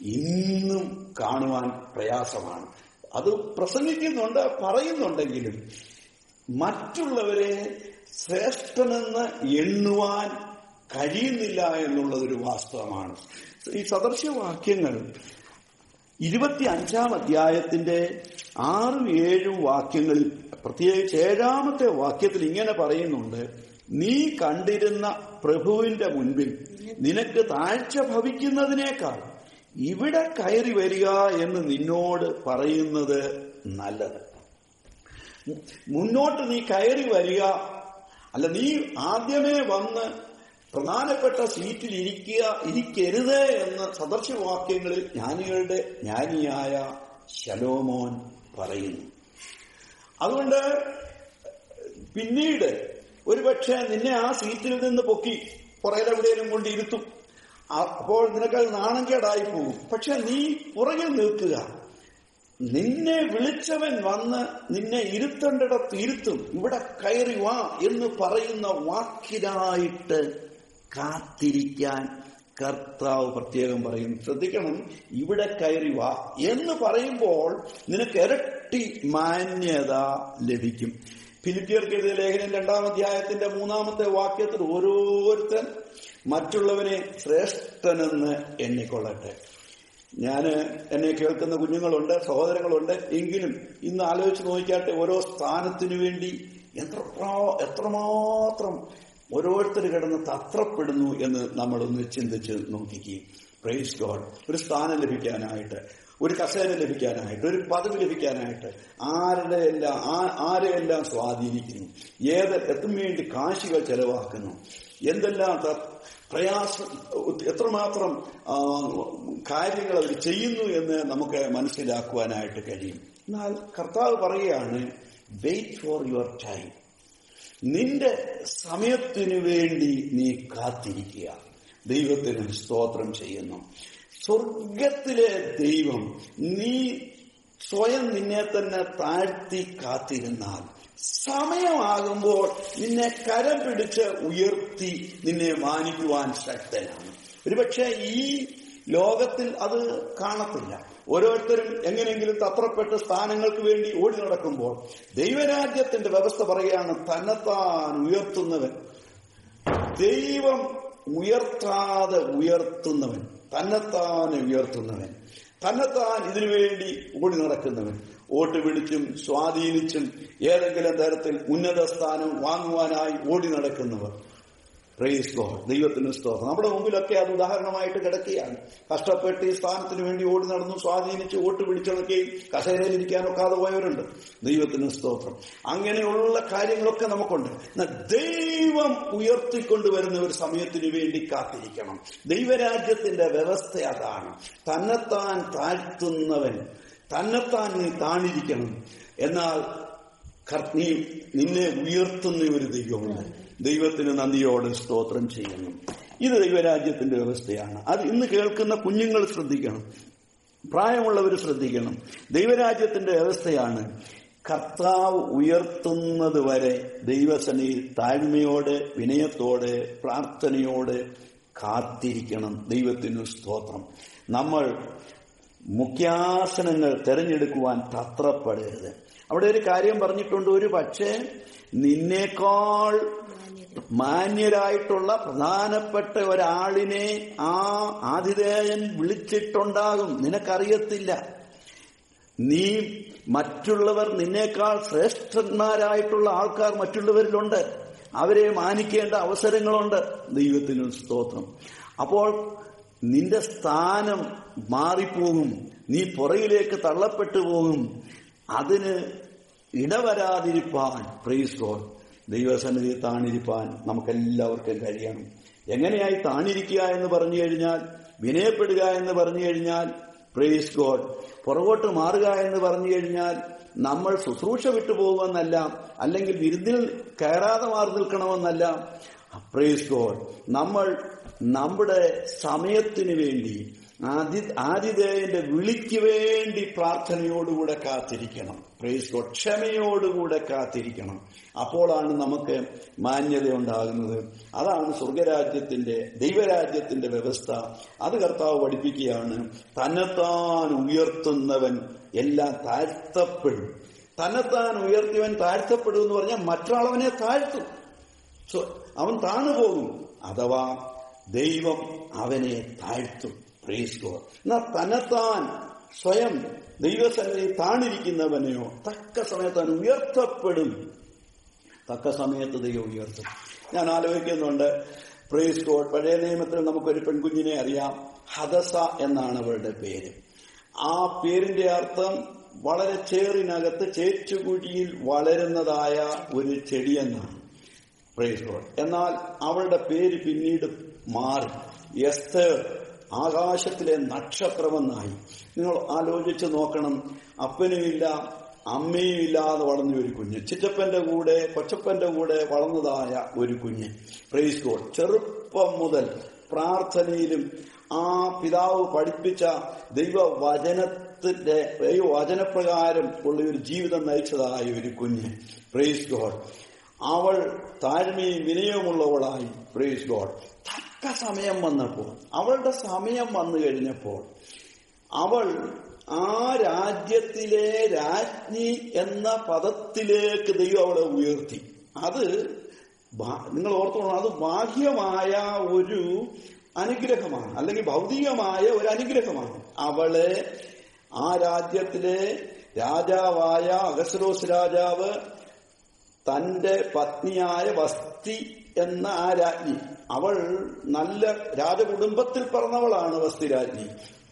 ഇന്നും കാണുവാൻ പ്രയാസമാണ്. അത് പ്രസംഗിക്കുന്നുണ്ട് പറയുന്നുണ്ടെങ്കിലും മറ്റുള്ളവരെ ശ്രേഷ്ഠനെന്ന് എണ്ണുവാൻ കഴിയുന്നില്ല എന്നുള്ളതൊരു വാസ്തവമാണ്. ഈ സദൃശവാക്യങ്ങൾ ഇരുപത്തി അഞ്ചാം അധ്യായത്തിന്റെ ആറും ഏഴും വാക്യങ്ങളിൽ പ്രത്യേകിച്ച് ഏഴാമത്തെ വാക്യത്തിൽ ഇങ്ങനെ പറയുന്നുണ്ട് നീ കണ്ടിരുന്ന പ്രഭുവിന്റെ മുൻപിൽ നിനക്ക് താഴ്ച ഭവിക്കുന്നതിനേക്കാൾ ഇവിടെ കയറി വരിക എന്ന് നിന്നോട് പറയുന്നത് നല്ലത്. മുന്നോട്ട് നീ കയറി വരിക അല്ല നീ ആദ്യമേ വന്ന് പ്രധാനപ്പെട്ട സീറ്റിൽ ഇരിക്കുക ഇരിക്കരുത് എന്ന സദർശവാക്യങ്ങളിൽ ജ്ഞാനികളുടെ ജ്ഞാനിയായ ശലോമോൻ പറയുന്നു. അതുകൊണ്ട് പിന്നീട് ഒരുപക്ഷെ നിന്നെ ആ സീറ്റിൽ നിന്ന് പൊക്കി പുറകിലെവിടെയും കൊണ്ട് ഇരുത്തും. അപ്പോൾ നിനക്കത് നാണംകേടായി പോകും. പക്ഷെ നീ പുറകിൽ നിൽക്കുക. നിന്നെ വിളിച്ചവൻ വന്ന് നിന്നെ ഇരുത്തേണ്ടിടത്ത് ഇരുത്തും. ഇവിടെ കയറി വാ എന്ന് പറയുന്ന വാക്കിനായിട്ട് കാത്തിരിക്കാൻ കർത്താവ് പ്രത്യേകം പറയും ശ്രദ്ധിക്കണം ഇവിടെ കയറി വാ എന്ന് പറയുമ്പോൾ നിനക്ക് ഇരട്ടി മാന്യത ലഭിക്കും. ഫിലിപ്പിയർക്ക് എഴുതിയ ലേഖനം രണ്ടാം അധ്യായത്തിന്റെ മൂന്നാമത്തെ വാക്യത്തിൽ ഓരോരുത്തൻ മറ്റുള്ളവനെ ശ്രേഷ്ഠനെന്ന് എണ്ണിക്കൊള്ളട്ടെ. ഞാൻ എന്നെ കേൾക്കുന്ന കുഞ്ഞുങ്ങളുണ്ട് സഹോദരങ്ങളുണ്ട് എങ്കിലും ഇന്ന് ആലോചിച്ച് നോക്കിയാട്ടെ ഓരോ സ്ഥാനത്തിനു വേണ്ടി എത്ര എത്രമാത്രം ഓരോരുത്തർ കിടന്ന് തത്രപ്പെടുന്നു എന്ന് നമ്മളൊന്ന് ചിന്തിച്ച് നോക്കിക്കുകയും പ്രൈസ് ഗോഡ് ഒരു സ്ഥാനം ലഭിക്കാനായിട്ട് ഒരു കസേര ലഭിക്കാനായിട്ട് ഒരു പദവി ലഭിക്കാനായിട്ട് ആരുടെ എല്ലാം ആരെയെല്ലാം സ്വാധീനിക്കുന്നു? ഏത് എത്തും വേണ്ടി കാശികൾ ചെലവാക്കുന്നു? എന്തെല്ലാം പ്രയാസം എത്രമാത്രം കാര്യങ്ങൾ അവർ ചെയ്യുന്നു എന്ന് നമുക്ക് മനസ്സിലാക്കുവാനായിട്ട് കഴിയും. എന്നാൽ കർത്താവ് പറയുകയാണ് വെയിറ്റ് ഫോർ യുവർ ടൈം നിന്റെ സമയത്തിനു വേണ്ടി നീ കാത്തിരിക്കുക. ദൈവത്തിന് സ്തോത്രം ചെയ്യുന്നു. സ്വർഗത്തിലെ ദൈവം നീ സ്വയം നിന്നെ തന്നെ താഴ്ത്തി കാത്തിരുന്നാൽ സമയമാകുമ്പോൾ നിന്നെ കരം പിടിച്ച് ഉയർത്തി നിന്നെ മാനിക്കുവാൻ ശക്തനാണ്. ഒരുപക്ഷെ ഈ ലോകത്തിൽ അത് കാണത്തില്ല. ഓരോരുത്തരും എങ്ങനെയെങ്കിലും തത്രപ്പെട്ട സ്ഥാനങ്ങൾക്ക് വേണ്ടി ഓടി നടക്കുമ്പോൾ ദൈവരാജ്യത്തിന്റെ വ്യവസ്ഥ പറയുകയാണ് തന്നെത്താൻ ഉയർത്തുന്നവൻ ദൈവം ഉയർത്താതെ ഉയർത്തുന്നവൻ. തന്നെത്താൻ ഉയർത്തുന്നവൻ തന്നെത്താൻ ഇതിനുവേണ്ടി ഓടി നടക്കുന്നവൻ വോട്ട് പിടിച്ചും സ്വാധീനിച്ചും ഏതെങ്കിലും തരത്തിൽ ഉന്നത സ്ഥാനം വാങ്ങുവാനായി ഓടി നടക്കുന്നവർ. പ്രൈസ് ഗോഡ് ദൈവത്തിന് സ്തോത്രം. നമ്മുടെ മുമ്പിലൊക്കെ അത് ഉദാഹരണമായിട്ട് കിടക്കുകയാണ്. കഷ്ടപ്പെട്ട് ഈ സ്ഥാനത്തിന് വേണ്ടി ഓടി നടന്നു സ്വാധീനിച്ച് വോട്ട് പിടിച്ചതൊക്കെയും കസേരയിൽ ഇരിക്കാനൊക്കാതെ പോയവരുണ്ട്. ദൈവത്തിന് സ്തോത്രം. അങ്ങനെയുള്ള കാര്യങ്ങളൊക്കെ നമുക്കുണ്ട്. എന്നാൽ ദൈവം ഉയർത്തിക്കൊണ്ടുവരുന്ന ഒരു സമയത്തിന് വേണ്ടി കാത്തിരിക്കണം. ദൈവരാജ്യത്തിന്റെ വ്യവസ്ഥ അതാണ്. തന്നെത്താൻ താഴ്ത്തുന്നവൻ തന്നെത്താൻ നീ താണിരിക്കണം. എന്നാൽ നീ നിന്നെ ഉയർത്തുന്ന ഒരു ദൈവമുണ്ട്. ദൈവത്തിന് നന്ദിയോടെ സ്തോത്രം ചെയ്യുന്നു. ഇത് ദൈവരാജ്യത്തിന്റെ വ്യവസ്ഥയാണ്. അത് ഇന്ന് കേൾക്കുന്ന കുഞ്ഞുങ്ങൾ ശ്രദ്ധിക്കണം. പ്രായമുള്ളവർ ശ്രദ്ധിക്കണം. ദൈവരാജ്യത്തിന്റെ വ്യവസ്ഥയാണ് കർത്താവ് ഉയർത്തുന്നത് വരെ ദൈവസനി താഴ്മയോടെ വിനയത്തോടെ പ്രാർത്ഥനയോടെ കാത്തിരിക്കണം. ദൈവത്തിനു സ്തോത്രം. നമ്മൾ മുഖ്യാസനങ്ങൾ തെരഞ്ഞെടുക്കുവാൻ തത്രപ്പെടരുത്. അവിടെ ഒരു കാര്യം പറഞ്ഞിട്ടുണ്ട്. ഒരു പക്ഷേ നിന്നേക്കാൾ മാന്യരായിട്ടുള്ള പ്രധാനപ്പെട്ട ഒരാളിനെ ആ ആതിഥേയൻ വിളിച്ചിട്ടുണ്ടാകും. നിനക്കറിയത്തില്ല. നീ മറ്റുള്ളവർ നിന്നേക്കാൾ ശ്രേഷ്ഠന്മാരായിട്ടുള്ള ആൾക്കാർ മറ്റുള്ളവരിലുണ്ട്. അവരെ മാനിക്കേണ്ട അവസരങ്ങളുണ്ട്. ദൈവത്തിന് സ്തോത്രം. അപ്പോൾ നിന്റെ സ്ഥാനം മാറിപ്പോകും. നീ പുറയിലേക്ക് തള്ളപ്പെട്ടു പോകും. അതിന് ഇടവരാതിരിപ്പാൻ പ്രൈസ് ഗോഡ് ദൈവസന്നിധി താണിരിപ്പാൻ നമുക്കെല്ലാവർക്കും കഴിയണം. എങ്ങനെയായി താണിരിക്കുക എന്ന് പറഞ്ഞു കഴിഞ്ഞാൽ വിനയപ്പെടുക എന്ന് പറഞ്ഞു കഴിഞ്ഞാൽ പ്രേസ് ഗോഡ് പുറകോട്ട് മാറുക എന്ന് പറഞ്ഞു കഴിഞ്ഞാൽ നമ്മൾ ശുശ്രൂഷ വിട്ടുപോകുമെന്നല്ല അല്ലെങ്കിൽ വിരുന്നിൽ കയറാതെ മാറി നിൽക്കണമെന്നല്ല. പ്രേസ് ഗോഡ് നമ്മൾ നമ്മുടെ സമയത്തിന് വേണ്ടി ആദി ആതിഥേയന്റെ വിളിക്ക് വേണ്ടി പ്രാർത്ഥനയോടുകൂടെ കാത്തിരിക്കണം. പ്രൈസ് ക്ഷമയോടുകൂടെ കാത്തിരിക്കണം. അപ്പോഴാണ് നമുക്ക് മാന്യത ഉണ്ടാകുന്നത്. അതാണ് സ്വർഗരാജ്യത്തിന്റെ ദൈവരാജ്യത്തിന്റെ വ്യവസ്ഥ. അത് കർത്താവ് പഠിപ്പിക്കുകയാണ്. തന്നെത്താൻ ഉയർത്തുന്നവൻ എല്ലാം താഴ്ത്തപ്പെടും. തന്നെത്താൻ ഉയർത്തിയവൻ താഴ്ത്തപ്പെടും എന്ന് പറഞ്ഞാൽ മറ്റാളവനെ താഴ്ത്തും. അവൻ താണു പോകും അഥവാ ദൈവം അവനെ താഴ്ത്തും. എന്നാൽ തന്നെത്താൻ സ്വയം ദൈവസന്നിധി താണിരിക്കുന്നവനെയോ തക്ക സമയത്ത് അവൻ ഉയർത്തപ്പെടും. തക്ക സമയത്ത് ദൈവം ഉയർത്തും. ഞാൻ ആലോചിക്കുന്നുണ്ട് പ്രേസ് ഗോഡ് പഴയ നിയമത്തിൽ നമുക്കൊരു പെൺകുഞ്ഞിനെ അറിയാം. ഹദസ എന്നാണ് അവളുടെ പേര്. ആ പേരിന്റെ അർത്ഥം വളരെ ചേറിനകത്ത് ചേച്ചുകുഴിയിൽ വളരുന്നതായ ഒരു ചെടിയെന്നാണ് പ്രൈസ് ഗോഡ് എന്നാൽ അവളുടെ പേര് പിന്നീട് മാറി. എസ്തേർ ആകാശത്തിലെ നക്ഷത്രമെന്നായി. നിങ്ങൾ ആലോചിച്ച് നോക്കണം. അപ്പനുമില്ല അമ്മയും ഇല്ലാതെ വളർന്ന ഒരു കുഞ്ഞ്. ചിറ്റപ്പന്റെ കൂടെ കൊച്ചപ്പന്റെ കൂടെ വളർന്നതായ ഒരു കുഞ്ഞ്. പ്രൈസ് ഗോൾ ചെറുപ്പം മുതൽ പ്രാർത്ഥനയിലും ആ പിതാവ് പഠിപ്പിച്ച ദൈവവചനത്തിന്റെ ദൈവവചനപ്രകാരം ഉള്ള ഒരു ജീവിതം നയിച്ചതായ ഒരു കുഞ്ഞ്. പ്രൈസ് ഗോഡ് അവൾ താഴ്മയും വിനയവുമുള്ളവളായി. പ്രേസ് ഗോഡ് തക്ക സമയം വന്നപ്പോൾ അവളുടെ സമയം വന്നു കഴിഞ്ഞപ്പോൾ അവൾ ആ രാജ്യത്തിലെ രാജ്ഞി എന്ന പദത്തിലേക്ക് ദൈവം അവളെ ഉയർത്തി. അത് നിങ്ങൾ ഓർത്തോണം അത് ബാഹ്യമായ ഒരു അനുഗ്രഹമാണ് അല്ലെങ്കിൽ ഭൗതികമായ ഒരു അനുഗ്രഹമാണ്. അവളെ ആ രാജ്യത്തിലെ രാജാവായ അഗസ്രോസ് രാജാവ് തന്റെ പത്നിയായ വസ്തി എന്ന ആ രാജ്ഞി. അവൾ നല്ല രാജകുടുംബത്തിൽ പറഞ്ഞവളാണ് വസ്തി രാജ്ഞി.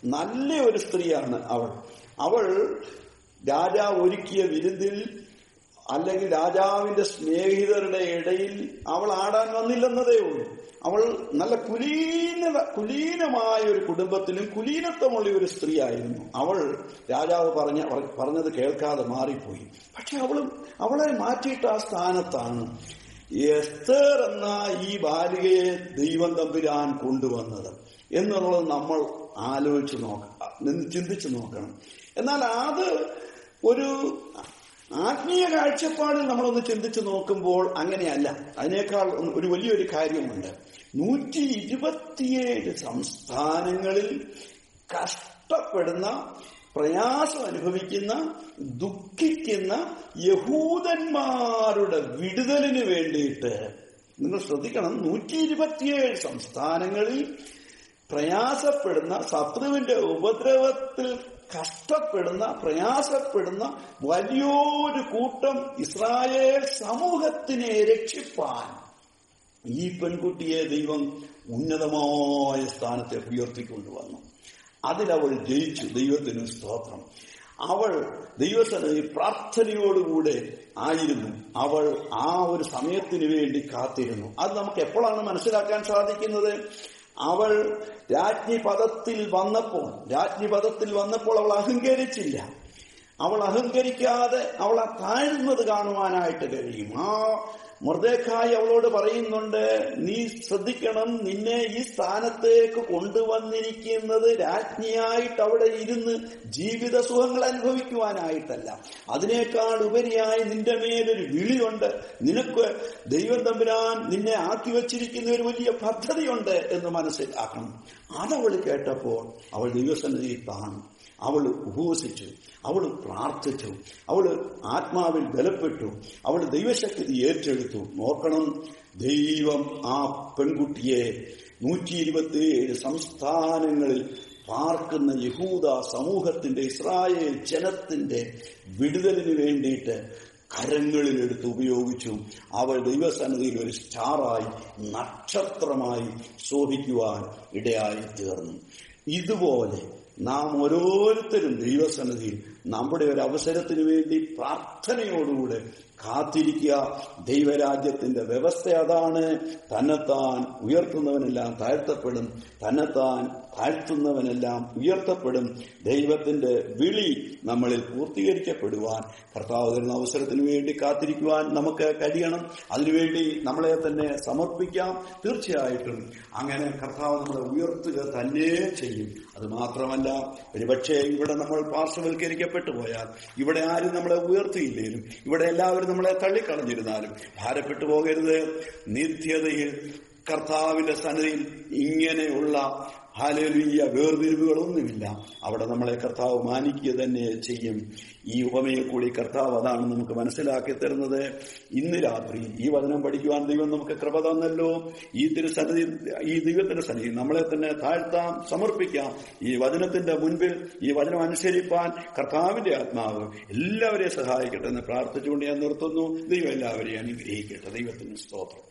നല്ല ഒരു സ്ത്രീയാണ് അവൾ. അവൾ രാജാവ് ഒരുക്കിയ വിരുന്നിൽ അല്ലെങ്കിൽ രാജാവിന്റെ സ്നേഹിതരുടെ ഇടയിൽ അവൾ ആടാൻ വന്നില്ലെന്നതേ ഉള്ളൂ. അവൾ നല്ല കുലീന കുലീനമായ ഒരു കുടുംബത്തിലും കുലീനത്വമുള്ള ഒരു സ്ത്രീ ആയിരുന്നു അവൾ രാജാവ് പറഞ്ഞ പറഞ്ഞത് കേൾക്കാതെ മാറിപ്പോയി. പക്ഷെ അവൾ അവളെ മാറ്റിയിട്ട് ആ സ്ഥാനത്താണ് എസ്തർ എന്ന ഈ ബാലികയെ ദൈവം തമ്പുരാൻ കൊണ്ടുവന്നത് എന്നുള്ളത് നമ്മൾ ആലോചിച്ച് നോക്കണം ചിന്തിച്ചു നോക്കണം. എന്നാൽ അത് ഒരു ആത്മീയ കാഴ്ചപ്പാടിൽ നമ്മളൊന്ന് ചിന്തിച്ചു നോക്കുമ്പോൾ അങ്ങനെയല്ല. അതിനേക്കാൾ ഒരു വലിയൊരു കാര്യമുണ്ട്. നൂറ്റി ഇരുപത്തിയേഴ് സംസ്ഥാനങ്ങളിൽ കഷ്ടപ്പെടുന്ന പ്രയാസം അനുഭവിക്കുന്ന ദുഃഖിക്കുന്ന യഹൂദന്മാരുടെ വിടുതലിന് വേണ്ടിയിട്ട് നിങ്ങൾ ശ്രദ്ധിക്കണം. നൂറ്റി ഇരുപത്തിയേഴ് സംസ്ഥാനങ്ങളിൽ പ്രയാസപ്പെടുന്ന ശത്രുവിന്റെ ഉപദ്രവത്തിൽ കഷ്ടപ്പെടുന്ന പ്രയാസപ്പെടുന്ന വലിയൊരു കൂട്ടം ഇസ്രായേൽ സമൂഹത്തിനെ രക്ഷിപ്പാൻ ഈ പെൺകുട്ടിയെ ദൈവം ഉന്നതമായ സ്ഥാനത്തെ ഉയർത്തിക്കൊണ്ടുവന്നു അതിലവൾ ജയിച്ചു. ദൈവത്തിന് സ്തോത്രം. അവൾ ദൈവസനയിൽ പ്രാർത്ഥനയോടുകൂടെ ആയിരുന്നു. അവൾ ആ ഒരു സമയത്തിന് വേണ്ടി കാത്തിരുന്നു. അത് നമുക്ക് എപ്പോഴാണ് മനസ്സിലാക്കാൻ സാധിക്കുന്നത്? അവൾ രാജ്ഞി പദത്തിൽ വന്നപ്പോൾ രാജ്ഞി പദത്തിൽ വന്നപ്പോൾ അവൾ അഹങ്കരിച്ചില്ല. അവൾ അഹങ്കരിക്കാതെ അവൾ താഴ്ന്നത് കാണുവാനായിട്ട് കഴിയും. ആ മൃദേക്കായി അവളോട് പറയുന്നുണ്ട് നീ ശ്രദ്ധിക്കണം നിന്നെ ഈ സ്ഥാനത്തേക്ക് കൊണ്ടുവന്നിരിക്കുന്നത് രാജ്ഞിയായിട്ട് അവിടെ ഇരുന്ന് ജീവിത സുഖങ്ങൾ അനുഭവിക്കുവാനായിട്ടല്ല. അതിനേക്കാൾ ഉപരിയായി നിന്റെ മേലൊരു വിളിയുണ്ട്. നിനക്ക് ദൈവം തമ്പുരാൻ നിന്നെ ആക്കി വച്ചിരിക്കുന്ന ഒരു വലിയ പദ്ധതിയുണ്ട് എന്ന് മനസ്സിലാക്കണം. അതവൾ കേട്ടപ്പോൾ അവൾ ദൈവസന്നിധിയിൽ താണു അവൾ ഉപവസിച്ചു അവൾ പ്രാർത്ഥിച്ചു അവൾ ആത്മാവിൽ ബലപ്പെട്ടു അവൾ ദൈവശക്തി ഏറ്റെടുത്തു. നോക്കണം ദൈവം ആ പെൺകുട്ടിയെ നൂറ്റി ഇരുപത്തിയേഴ് സംസ്ഥാനങ്ങളിൽ പാർക്കുന്ന യഹൂദ സമൂഹത്തിന്റെ ഇസ്രായേൽ ജനത്തിന്റെ വിടുതലിന് വേണ്ടിയിട്ട് കരങ്ങളിലെടുത്ത് ഉപയോഗിച്ചു. അവൾ ദൈവസന്നിധിയിൽ ഒരു സ്റ്റാറായി നക്ഷത്രമായി ശോഭിക്കുവാൻ ഇടയായി തീർന്നു. ഇതുപോലെ നാം ഓരോരുത്തരും ദൈവസന്നിധിയിൽ നമ്മുടെ ഒരു അവസരത്തിന് വേണ്ടി പ്രാർത്ഥനയോടുകൂടെ കാത്തിരിക്കുക. ദൈവരാജ്യത്തിന്റെ വ്യവസ്ഥ അതാണ്. തന്നെത്താൻ ഉയർത്തുന്നവനെല്ലാം താഴ്ത്തപ്പെടും. തന്നെത്താൻ താഴ്ത്തുന്നവനെല്ലാം ഉയർത്തപ്പെടും. ദൈവത്തിന്റെ വിളി നമ്മളിൽ പൂർത്തീകരിക്കപ്പെടുവാൻ കർത്താവ് തരുന്ന അവസരത്തിന് വേണ്ടി കാത്തിരിക്കുവാൻ നമുക്ക് കഴിയണം. അതിനുവേണ്ടി നമ്മളെ തന്നെ സമർപ്പിക്കാം. തീർച്ചയായിട്ടും അങ്ങനെ കർത്താവ് നമ്മളെ ഉയർത്തുക തന്നെ ചെയ്യും. അത് മാത്രമല്ല ഒരുപക്ഷെ ഇവിടെ നമ്മൾ പാർശ്വവൽക്കരിക്കപ്പെട്ടു പോയാൽ ഇവിടെ ആരും നമ്മളെ ഉയർത്തിയില്ലേലും ഇവിടെ എല്ലാവരും നമ്മളെ തള്ളിക്കളഞ്ഞിരുന്നാലും ഭാരപ്പെട്ടു പോകരുത്. നിത്യതയിൽ കർത്താവിന്റെ സന്നിധിയിൽ ഇങ്ങനെയുള്ള ഹാലലുയ്യ വേർതിരിവുകളൊന്നുമില്ല. അവിടെ നമ്മളെ കർത്താവ് മാനിക്കുക തന്നെ ചെയ്യും. ഈ ഉപമയെ കൂടി കർത്താവ് അതാണ് നമുക്ക് മനസ്സിലാക്കി തരുന്നത്. ഇന്ന് രാത്രി ഈ വചനം പഠിക്കുവാൻ ദൈവം നമുക്ക് കൃപ തന്നല്ലോ. ഈ തിരുസന്നിധി ഈ ദൈവത്തിന്റെ സന്നിധി നമ്മളെ തന്നെ താഴ്ത്താം സമർപ്പിക്കാം. ഈ വചനത്തിന്റെ മുൻപിൽ ഈ വചനം അനുസരിപ്പാൻ കർത്താവിന്റെ ആത്മാവ് എല്ലാവരെയും സഹായിക്കട്ടെ എന്ന് പ്രാർത്ഥിച്ചുകൊണ്ട് ഞാൻ നിർത്തുന്നു. ദൈവം എല്ലാവരെയും അനുഗ്രഹിക്കട്ടെ. ദൈവത്തിന് സ്തോത്രം.